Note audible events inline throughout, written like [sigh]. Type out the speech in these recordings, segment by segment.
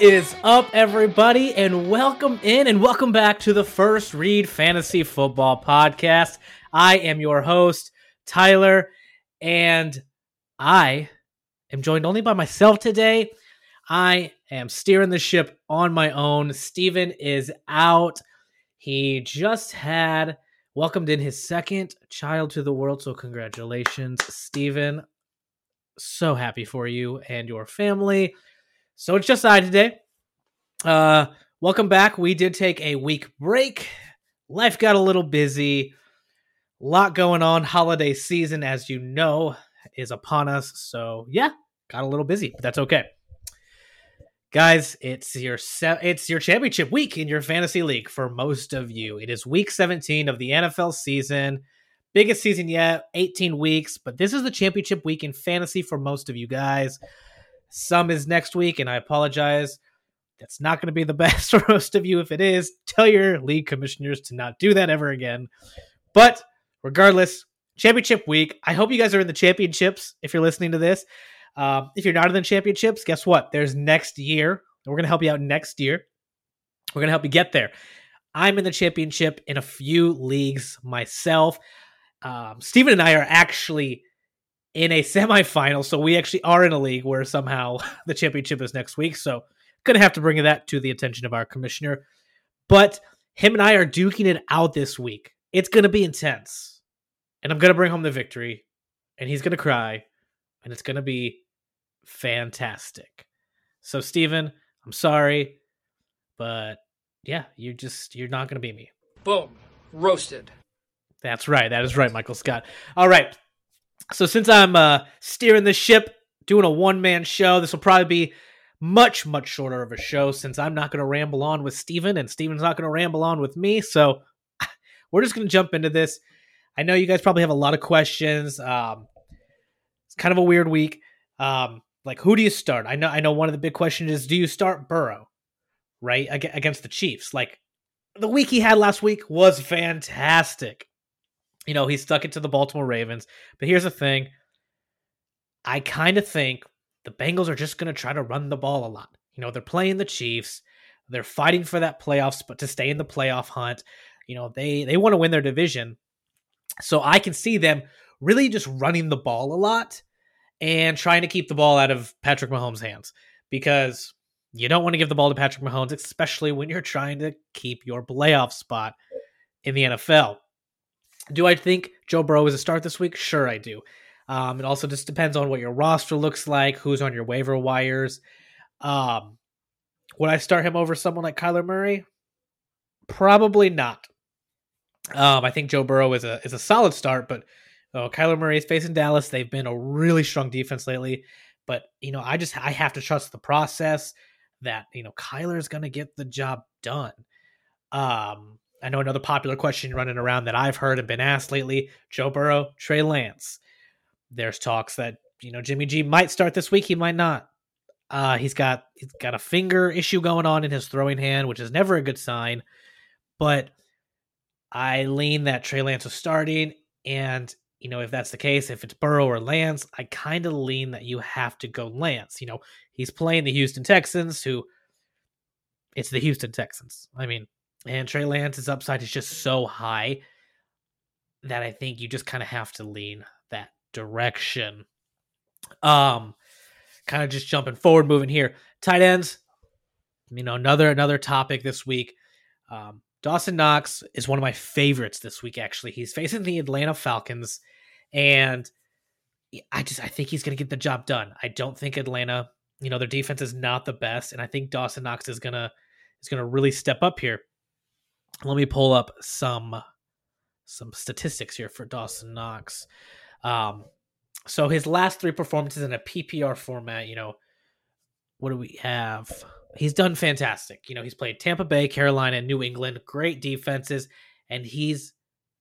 Is up, everybody, and welcome in and welcome back to the First Read Fantasy Football Podcast. I am your host, Tyler, and I am joined only by myself today. I am steering the ship on my own. Steven is out. He just had welcomed in his second child to the world, so congratulations, Steven. So happy for you and your family. So it's just I today. Uh, welcome back. We did take a week break. Life got a little busy. A lot going on. Holiday season, as you know, is upon us. So yeah, got a little busy, but that's okay. Guys, it's your se- it's your championship week in your fantasy league for most of you. It is week 17 of the NFL season. Biggest season yet, 18 weeks, but this is the championship week in fantasy for most of you guys. Some is next week, and I apologize. That's not going to be the [laughs] best for most of you. If it is, tell your league commissioners to not do that ever again. But regardless, championship week. I hope you guys are in the championships if you're listening to this. Um, if you're not in the championships, guess what? There's next year. We're going to help you out next year. We're going to help you get there. I'm in the championship in a few leagues myself. Um, Steven and I are actually in a [laughs] semifinal. So we actually are in a league where somehow [laughs] the championship is next week. So gonna have to bring that to the attention of our commissioner. But him and I are duking it out this week. It's gonna be intense. And I'm gonna bring home the victory. And he's gonna cry. And it's gonna be fantastic. So Steven, I'm sorry. But yeah, you're just you're not gonna beat me. Boom. Roasted. That's right. That is right, Michael Scott. All right. So since I'm uh, steering the ship, doing a one man show, this will probably be much much shorter of a show since I'm not going to ramble on with Steven and Steven's not going to ramble on with me. So [laughs] we're just going to jump into this. I know you guys probably have a lot of questions. Um, it's kind of a weird week. Um, like who do you start? I know I know one of the big questions is do you start Burrow, right, against the Chiefs? Like the week he had last week was fantastic you know, he stuck it to the Baltimore Ravens. But here's the thing I kind of think the Bengals are just going to try to run the ball a lot. You know, they're playing the Chiefs. They're fighting for that playoffs, but to stay in the playoff hunt. You know, they they want to win their division. So I can see them really just running the ball a lot and trying to keep the ball out of Patrick Mahomes' hands because you don't want to give the ball to Patrick Mahomes, especially when you're trying to keep your playoff spot in the NFL. Do I think Joe Burrow is a start this week? Sure, I do. Um, it also just depends on what your roster looks like, who's on your waiver wires. Um, would I start him over someone like Kyler Murray? Probably not. Um, I think Joe Burrow is a is a solid start, but oh, Kyler Murray is facing Dallas. They've been a really strong defense lately, but you know, I just I have to trust the process that you know Kyler is going to get the job done. Um, I know another popular question running around that I've heard and been asked lately Joe Burrow, Trey Lance. There's talks that, you know, Jimmy G might start this week. He might not. Uh, he's got he's got a finger issue going on in his throwing hand, which is never a good sign. But I lean that Trey Lance is starting, and you know if that's the case, if it's Burrow or Lance, I kind of lean that you have to go Lance. You know he's playing the Houston Texans, who it's the Houston Texans. I mean, and Trey Lance's upside is just so high that I think you just kind of have to lean that direction. Um, kind of just jumping forward, moving here. Tight ends, you know, another another topic this week. Um, Dawson Knox is one of my favorites this week. Actually, he's facing the Atlanta Falcons, and I just I think he's going to get the job done. I don't think Atlanta, you know, their defense is not the best, and I think Dawson Knox is gonna is gonna really step up here let me pull up some some statistics here for Dawson Knox. Um, so his last three performances in a PPR format, you know, what do we have? He's done fantastic. You know, he's played Tampa Bay, Carolina, New England, great defenses, and he's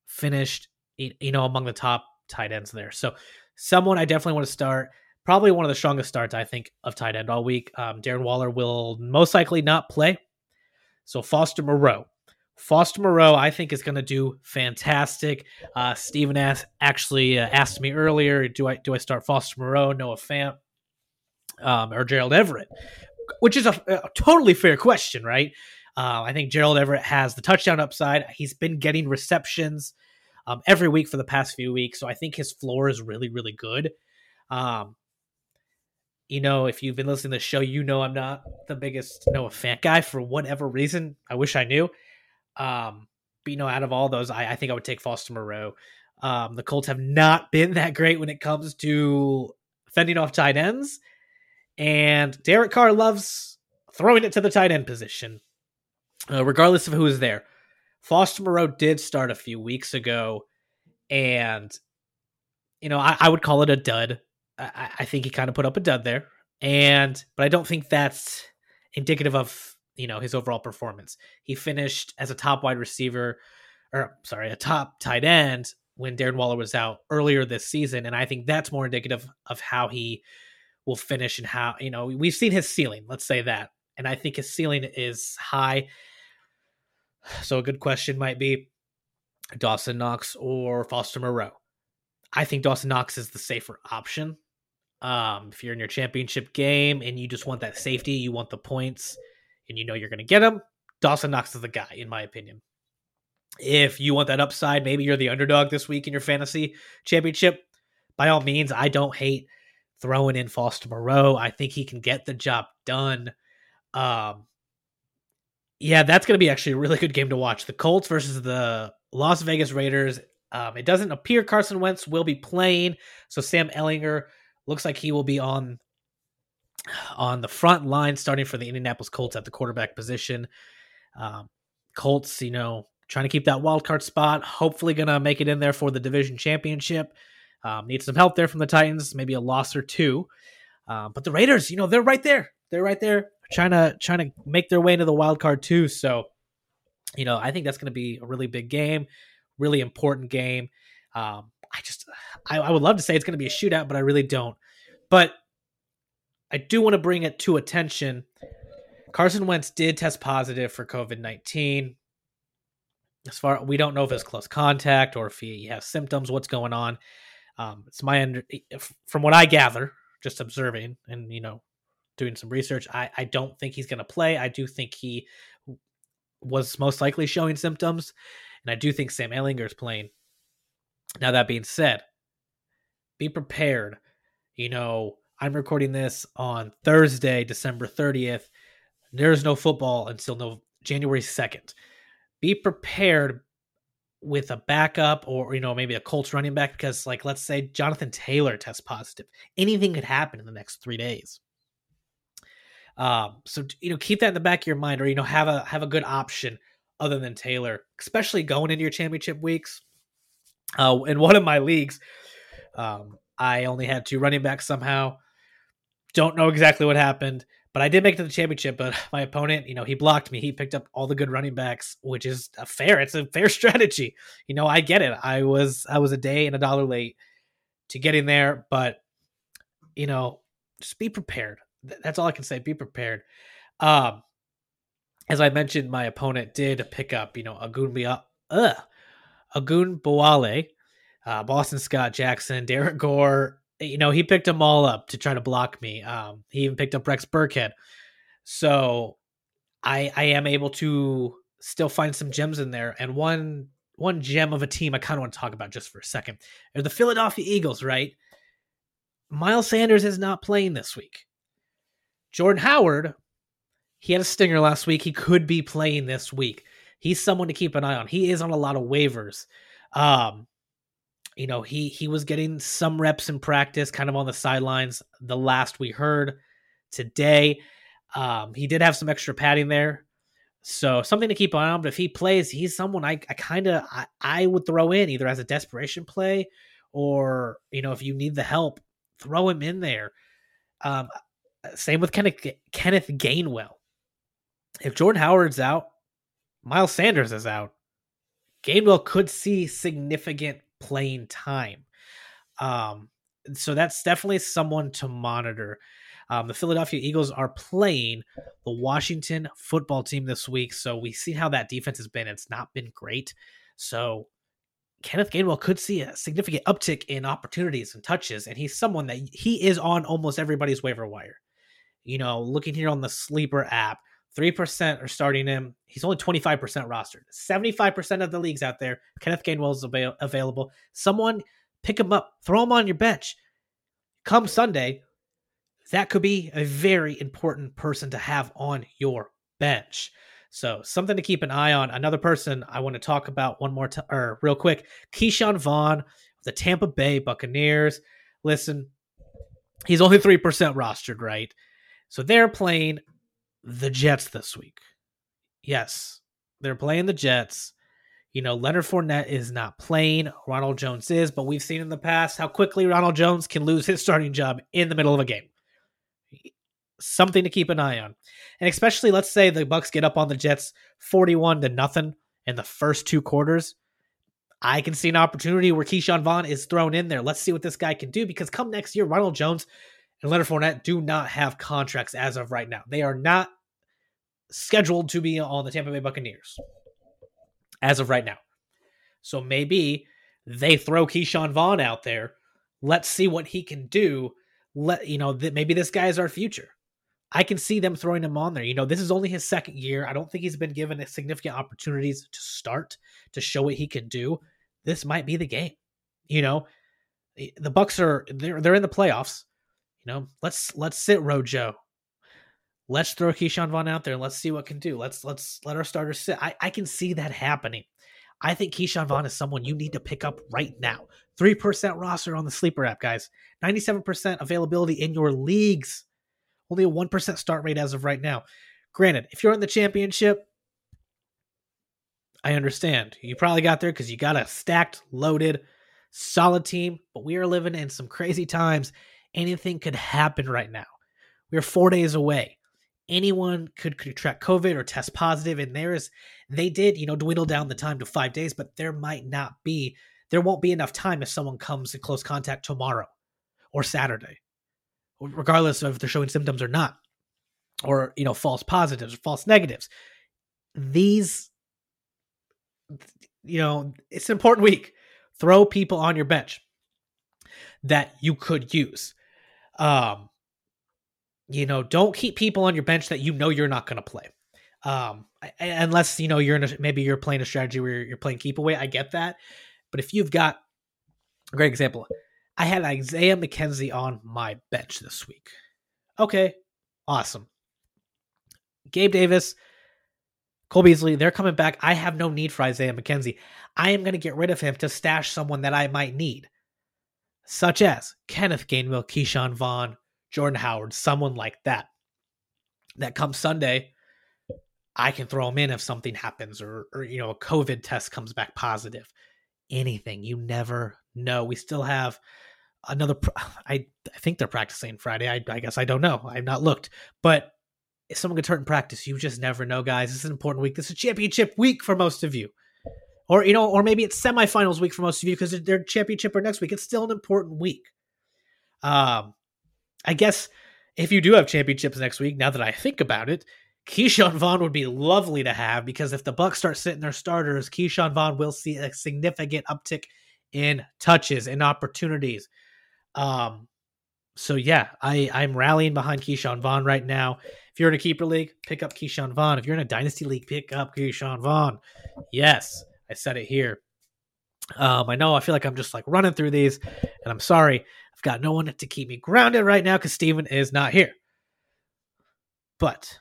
finished, you know, among the top tight ends there. So someone I definitely want to start. Probably one of the strongest starts I think of tight end all week. Um, Darren Waller will most likely not play. So Foster Moreau, Foster Moreau, I think, is going to do fantastic. Uh, Steven asked, actually uh, asked me earlier, do I do I start Foster Moreau, Noah Fant, um, or Gerald Everett? which is a, a totally fair question, right? Uh, I think Gerald Everett has the touchdown upside. He's been getting receptions um, every week for the past few weeks, so I think his floor is really, really good. Um, you know, if you've been listening to the show, you know I'm not the biggest Noah Fant guy for whatever reason. I wish I knew. Um, but you know, out of all those, I, I think I would take Foster Moreau. Um, the Colts have not been that great when it comes to fending off tight ends, and Derek Carr loves throwing it to the tight end position, uh, regardless of who is there. Foster Moreau did start a few weeks ago, and you know I, I would call it a dud. I, I think he kind of put up a dud there, and but I don't think that's indicative of you know his overall performance. He finished as a top wide receiver, or sorry, a top tight end when Darren Waller was out earlier this season, and I think that's more indicative of how he will finish and how you know we've seen his ceiling. Let's say that, and I think his ceiling is high. So a good question might be Dawson Knox or Foster Moreau. I think Dawson Knox is the safer option. Um, if you're in your championship game and you just want that safety, you want the points, and you know you're going to get them, Dawson Knox is the guy, in my opinion. If you want that upside, maybe you're the underdog this week in your fantasy championship. By all means, I don't hate throwing in Foster Moreau. I think he can get the job done. Um, yeah, that's going to be actually a really good game to watch. The Colts versus the Las Vegas Raiders. Um, it doesn't appear Carson Wentz will be playing, so Sam Ehlinger looks like he will be on on the front line, starting for the Indianapolis Colts at the quarterback position. Um, Colts, you know, trying to keep that wild card spot. Hopefully, gonna make it in there for the division championship. Um, need some help there from the Titans, maybe a loss or two. Um, but the Raiders, you know, they're right there. They're right there, trying to trying to make their way into the wild card too. So, you know, I think that's going to be a really big game, really important game. Um, I just, I, I would love to say it's going to be a shootout, but I really don't. But I do want to bring it to attention. Carson Wentz did test positive for COVID nineteen. As far we don't know if it's close contact or if he has symptoms, what's going on. Um, it's my under from what I gather, just observing and you know doing some research. I I don't think he's going to play. I do think he was most likely showing symptoms, and I do think Sam Ehlinger is playing. Now that being said, be prepared. You know, I'm recording this on Thursday, December 30th. There's no football until no January 2nd. Be prepared with a backup or you know maybe a Colts running back because like let's say Jonathan Taylor tests positive. Anything could happen in the next 3 days. Um so you know keep that in the back of your mind or you know have a have a good option other than Taylor, especially going into your championship weeks. Uh in one of my leagues um I only had two running backs somehow. Don't know exactly what happened, but I did make it to the championship. But [laughs] my opponent, you know, he blocked me. He picked up all the good running backs, which is a fair. It's a fair [laughs] strategy. You know, I get it. I was I was a day and a dollar late to getting there, but you know, just be prepared. That's all I can say. Be prepared. Um, as I mentioned, my opponent did pick up, you know, Agun uh, Ogunbowale, uh, Boston Scott Jackson, Derrick Gore, you know, he picked them all up to try to block me. Um, he even picked up Rex Burkhead. So I I am able to still find some gems in there. And one one gem of a team I kind of want to talk about just for a second are the Philadelphia Eagles, right? Miles Sanders is not playing this week. Jordan Howard, he had a stinger last week. He could be playing this week. He's someone to keep an eye on. He is on a lot of waivers. Um, you know, he he was getting some reps in practice, kind of on the sidelines. The last we heard today, um, he did have some extra padding there, so something to keep an eye on. But if he plays, he's someone I, I kind of I, I would throw in either as a desperation play, or you know, if you need the help, throw him in there. Um, same with Kenneth Kenneth Gainwell. If Jordan Howard's out, Miles Sanders is out. Gainwell could see significant playing time. Um, so that's definitely someone to monitor. Um, the Philadelphia Eagles are playing the Washington football team this week. So we see how that defense has been. It's not been great. So Kenneth Gainwell could see a significant uptick in opportunities and touches. And he's someone that he is on almost everybody's waiver wire. You know, looking here on the sleeper app, 3% are starting him. He's only 25% rostered. 75% of the leagues out there, Kenneth Gainwell is avail- available. Someone pick him up, throw him on your bench. Come Sunday, that could be a very important person to have on your bench. So something to keep an eye on. Another person I want to talk about one more time, or real quick, Ke'Shawn Vaughn, the Tampa Bay Buccaneers. Listen, he's only 3% rostered, right? So they're playing the Jets this week. Yes, they're playing the Jets. You know, Leonard Fournette is not playing. Ronald Jones is, but we've seen in the past how quickly Ronald Jones can lose his starting job in the middle of a game. Something to keep an eye on. And especially let's say the Bucs get up on the Jets 41 to nothing in the first two quarters. I can see an opportunity where Ke'Shawn Vaughn is thrown in there. Let's see what this guy can do because come next year, Ronald Jones and Leonard Fournette do not have contracts as of right now. They are not scheduled to be on the Tampa Bay Buccaneers as of right now. So maybe they throw Ke'Shawn Vaughn out there. Let's see what he can do. Let you know that maybe this guy is our future. I can see them throwing him on there. You know, this is only his second year. I don't think he's been given significant opportunities to start to show what he can do. This might be the game. You know, eh, the Bucs are they're they're in the playoffs. You know, let's let's sit Rojo. Let's throw Ke'Shawn Vaughn out there and let's see what can do. Let's let's let our starters sit. I, I can see that happening. I think Ke'Shawn Vaughn is someone you need to pick up right now. 3% roster on the sleeper app, guys. 97% availability in your leagues. Only a 1% start rate as of right now. Granted, if you're in the championship, I understand. You probably got there because you got a stacked, loaded, solid team, but we are living in some crazy times. Anything could happen right now. We're four days away. Anyone could contract COVID or test positive, and there is they did, you know, dwindle down the time to five days, but there might not be, there won't be enough time if someone comes in close contact tomorrow or Saturday, regardless of if they're showing symptoms or not, or you know, false positives or false negatives. These you know, it's an important week. Throw people on your bench that you could use. Um, you know, don't keep people on your bench that you know you're not going to play. Um, unless you know you're in a, maybe you're playing a strategy where you're, you're playing keep away. I get that, but if you've got a great example, I had Isaiah McKenzie on my bench this week. Okay, awesome. Gabe Davis, Cole Beasley, they're coming back. I have no need for Isaiah McKenzie. I am going to get rid of him to stash someone that I might need, such as Kenneth Gainwell, Ke'Shawn Vaughn, Jordan Howard, someone like that. That comes Sunday, I can throw him in if something happens or, or you know, a COVID test comes back positive. Anything. You never know. We still have another. [sighs] I, I think they're practicing Friday. I, I guess I don't know. I've not looked. But if someone gets hurt in practice, you just never know, guys. This is an important week. This is championship week for most of you. Or, you know, or maybe it's semifinals week for most of you because they're championship or next week. It's still an important week. Um, I guess if you do have championships next week, now that I think about it, Ke'Shawn Vaughn would be lovely to have because if the Bucs start sitting their starters, Ke'Shawn Vaughn will see a significant uptick in touches and opportunities. Um, so yeah, I I'm rallying behind Ke'Shawn Vaughn right now. If you're in a keeper league, pick up Ke'Shawn Vaughn. If you're in a dynasty league, pick up Ke'Shawn Vaughn. Yes, I said it here. Um, I know I feel like I'm just like running through these, and I'm sorry. I've got no one to keep me grounded right now because Steven is not here. But,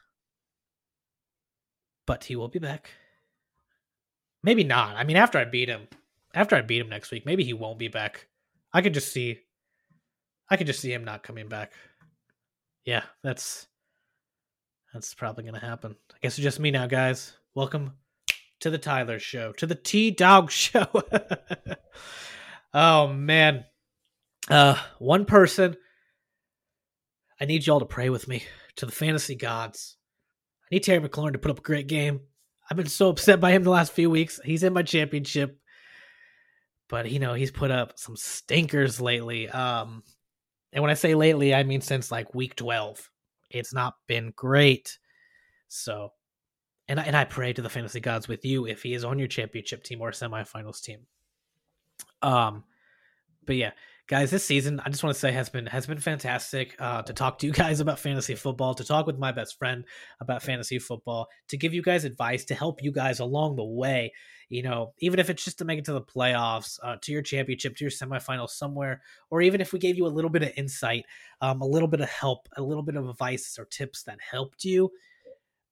but he will be back. Maybe not. I mean, after I beat him, after I beat him next week, maybe he won't be back. I could just see, I could just see him not coming back. Yeah, that's that's probably gonna happen. I guess it's just me now, guys. Welcome to the Tyler Show, to the T Dog [laughs] Show. oh man, uh, one person. I need y'all to pray with me to the fantasy gods. I need Terry McLaurin to put up a great game. I've been so upset by him the last few weeks. He's in my championship, but you know he's put up some stinkers lately. Um, and when I say lately, I mean since like week twelve. It's not been great. So, and I, and I pray to the fantasy gods with you if he is on your championship team or semifinals team. Um, but yeah, guys, this season I just want to say has been has been fantastic uh, to talk to you [laughs] guys about fantasy football, to talk with my best friend about fantasy football, to give you guys advice, to help you guys along the way. You know, even if it's just to make it to the playoffs, uh, to your championship, to your semifinals somewhere, or even if we gave you a little bit of insight, um, a little bit of help, a little bit of advice or tips that helped you.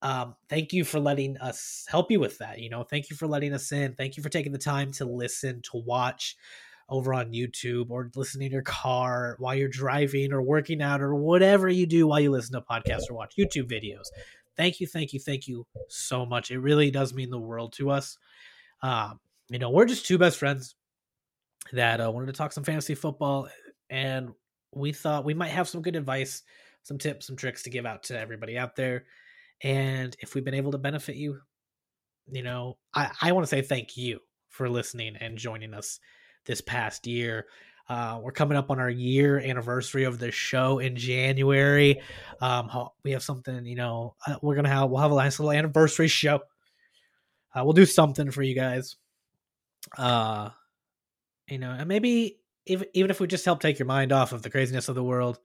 Um, thank you for letting us help you with that. You know, thank you for letting us in. Thank you for taking the time to listen, to watch over on YouTube or listening in your car while you're driving or working out or whatever you do while you listen to podcasts or watch YouTube videos. Thank you, thank you, thank you so much. It really does mean the world to us. Um, you know, we're just two best friends that uh, wanted to talk some fantasy football, and we thought we might have some good advice, some tips, some tricks to give out to everybody out there. And if we've been able to benefit you, you know, I, I want to say thank you for listening and joining us this past year. Uh, we're coming up on our year anniversary of the show in January. Um, we have something, you know, uh, we're gonna have we'll have a nice little anniversary show. Uh, we'll do something for you guys. Uh, you know, and maybe if, even if we just help take your mind off of the craziness of the world,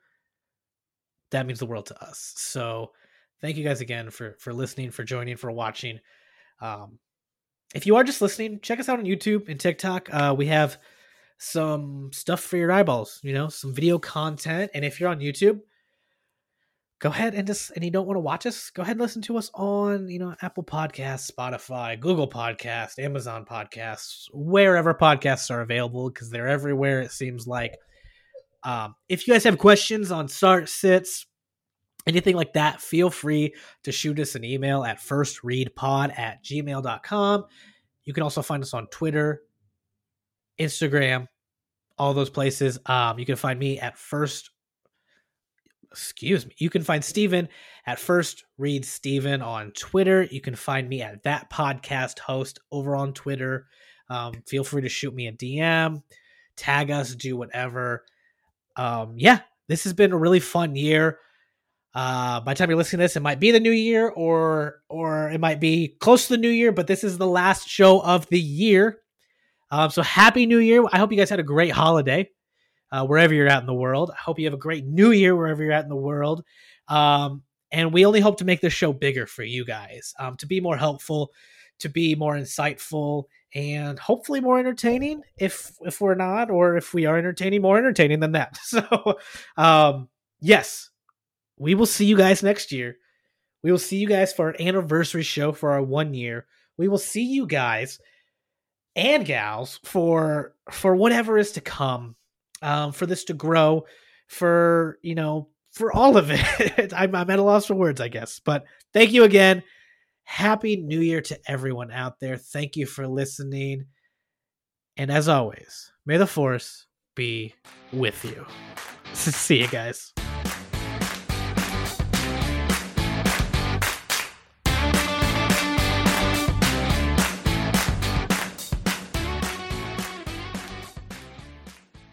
that means the world to us. So, thank you guys again for for listening, for joining, for watching. Um, if you are just listening, check us out on YouTube and TikTok. Uh, we have some stuff for your eyeballs, you know, some video content. And if you're on YouTube, go ahead and just and you don't want to watch us, go ahead and listen to us on, you know, Apple Podcasts, Spotify, Google Podcasts, Amazon Podcasts, wherever podcasts are available, because they're everywhere, it seems like. Um, if you guys have questions on start sits, anything like that, feel free to shoot us an email at firstreadpod at gmail.com. You can also find us on Twitter, Instagram, all those places. Um, you can find me at first. Excuse me. You can find Steven at first read Steven on Twitter. You can find me at that podcast host over on Twitter. Um, feel free to shoot me a DM, tag us, do whatever. Um, yeah, this has been a really fun year. Uh, by the time you're listening to this, it might be the new year or or it might be close to the new year, but this is the last show of the year. Um, so happy new year. I hope you guys had a great holiday uh, wherever you're at in the world. I hope you have a great new year wherever you're at in the world. Um, and we only hope to make this show bigger for you guys, um, to be more helpful, to be more insightful, and hopefully more entertaining. If if we're not, or if we are entertaining, more entertaining than that. [laughs] So, um, yes, we will see you guys next year. We will see you guys for our anniversary show for our one year. We will see you guys and gals for for whatever is to come, um, for this to grow, for you know, for all of it. [laughs] I'm, I'm at a loss for words, I guess. But thank you again. Happy New Year to everyone out there. Thank you for listening. And as always, may the force be with you. [laughs] See you guys.